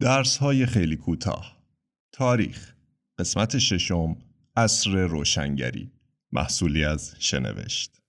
درس های خیلی کوتاه. تاریخ قسمت ششم عصر روشنگری. محصولی از شنوشت.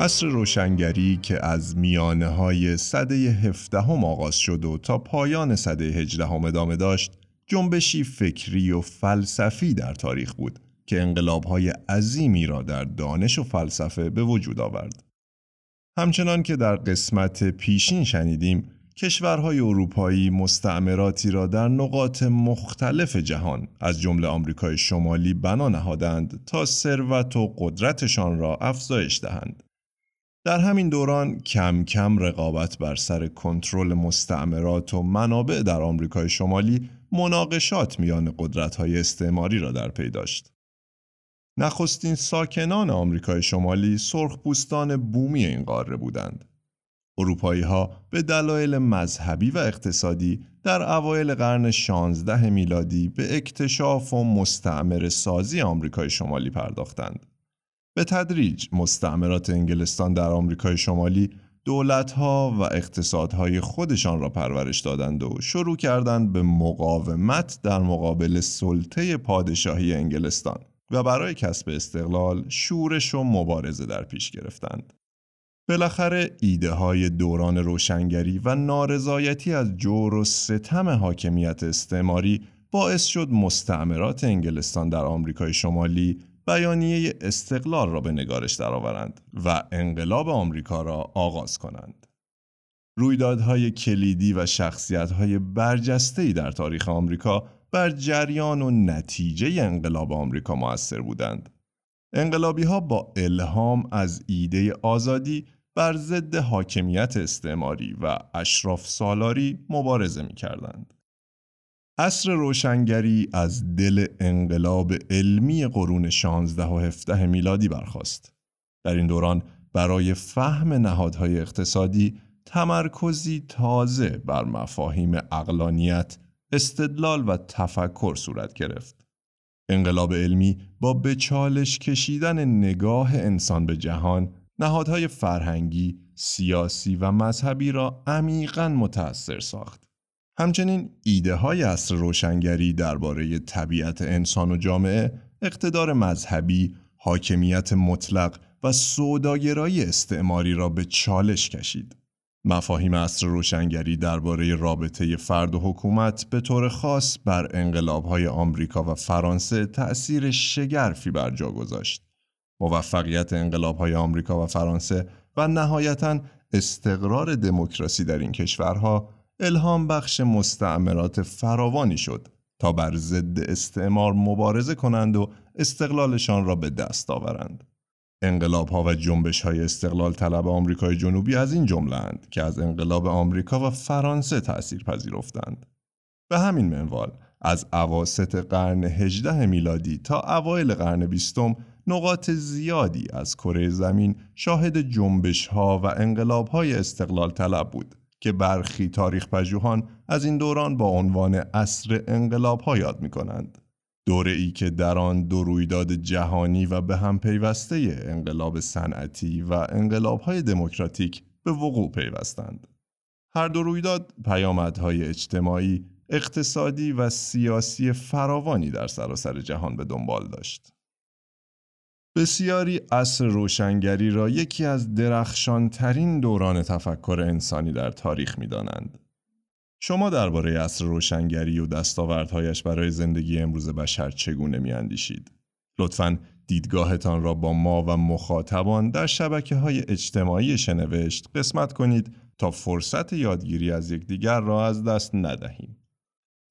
عصر روشنگری که از میانه های صده هفدهم آغاز شد و تا پایان صده هجدهم ادامه داشت جنبشی فکری و فلسفی در تاریخ بود که انقلابهای عظیمی را در دانش و فلسفه به وجود آورد. همچنان که در قسمت پیشین شنیدیم کشورهای اروپایی مستعمراتی را در نقاط مختلف جهان از جمله آمریکای شمالی بنا نهادند تا ثروت و قدرتشان را افزایش دهند. در همین دوران کم کم رقابت بر سر کنترل مستعمرات و منابع در آمریکای شمالی مناقشات میان قدرت‌های استعماری را در پی داشت. نخستین ساکنان آمریکای شمالی سرخپوستان بومی این قاره بودند. اروپایی ها به دلایل مذهبی و اقتصادی در اوایل قرن 16 میلادی به اکتشاف و مستعمر سازی آمریکای شمالی پرداختند. به تدریج مستعمرات انگلستان در آمریکای شمالی دولتها و اقتصادهای خودشان را پرورش دادند و شروع کردند به مقاومت در مقابل سلطه پادشاهی انگلستان و برای کسب استقلال شورش و مبارزه در پیش گرفتند. بالاخره ایده های دوران روشنگری و نارضایتی از جور و ستم حاکمیت استعماری باعث شد مستعمرات انگلستان در آمریکای شمالی بیانیه استقلال را به نگارش درآورند و انقلاب آمریکا را آغاز کنند. رویدادهای کلیدی و شخصیتهای برجسته‌ای در تاریخ آمریکا بر جریان و نتیجه انقلاب آمریکا موثر بودند. انقلابی ها با الهام از ایده آزادی بر ضد حاکمیت استعماری و اشراف سالاری مبارزه می کردند. عصر روشنگری از دل انقلاب علمی قرون 16 و 17 میلادی برخاست. در این دوران برای فهم نهادهای اقتصادی تمرکزی تازه بر مفاهیم اقلانیت، استدلال و تفکر صورت گرفت. انقلاب علمی با به چالش کشیدن نگاه انسان به جهان، نهادهای فرهنگی، سیاسی و مذهبی را عمیقا متأثر ساخت. همچنین ایده های اصر روشنگری درباره طبیعت انسان و جامعه، اقتدار مذهبی، حاکمیت مطلق و سوداگرایی استعماری را به چالش کشید. مفاهیم اصر روشنگری درباره رابطه فرد و حکومت به طور خاص بر انقلابهای آمریکا و فرانسه تأثیر شگرفی بر جا گذاشت. موفقیت انقلابهای آمریکا و فرانسه و نهایتا استقرار دموکراسی در این کشورها الهام بخش مستعمرات فراوانی شد تا بر ضد استعمار مبارزه کنند و استقلالشان را به دست آورند. انقلاب ها و جنبش های استقلال طلب آمریکای جنوبی از این جمله که از انقلاب آمریکا و فرانسه تأثیر پذیرفتند. به همین منوال از عواست قرن 18 میلادی تا اوایل قرن بیستم نقاط زیادی از کره زمین شاهد جنبش ها و انقلاب های استقلال طلب بود که برخی تاریخ پژوهان از این دوران با عنوان عصر انقلاب ها یاد می کنند. دوره ای که در آن دو رویداد جهانی و به هم پیوسته انقلاب صنعتی و انقلاب های دموکراتیک به وقوع پیوستند. هر دو رویداد پیامدهای اجتماعی، اقتصادی و سیاسی فراوانی در سراسر جهان به دنبال داشت. بسیاری عصر روشنگری را یکی از درخشانترین دوران تفکر انسانی در تاریخ می دانند. شما درباره عصر روشنگری و دستاوردهایش برای زندگی امروز بشر چگونه می اندیشید؟ لطفاً دیدگاهتان را با ما و مخاطبان در شبکه های اجتماعی شنوشت قسمت کنید تا فرصت یادگیری از یکدیگر را از دست ندهیم.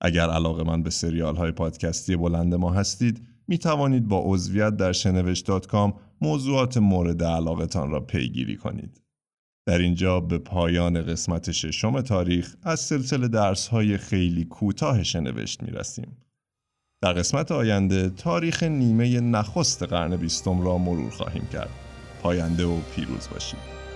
اگر علاقه من به سریال های پادکستی بلند ما هستید، می توانید با عضویت در شنوشت.com موضوعات مورد علاقتان را پیگیری کنید. در اینجا به پایان قسمت ششم تاریخ از سلسله درس های خیلی کوتاه شنوشت می رسیم. در قسمت آینده تاریخ نیمه نخست قرن بیستم را مرور خواهیم کرد. پاینده و پیروز باشید.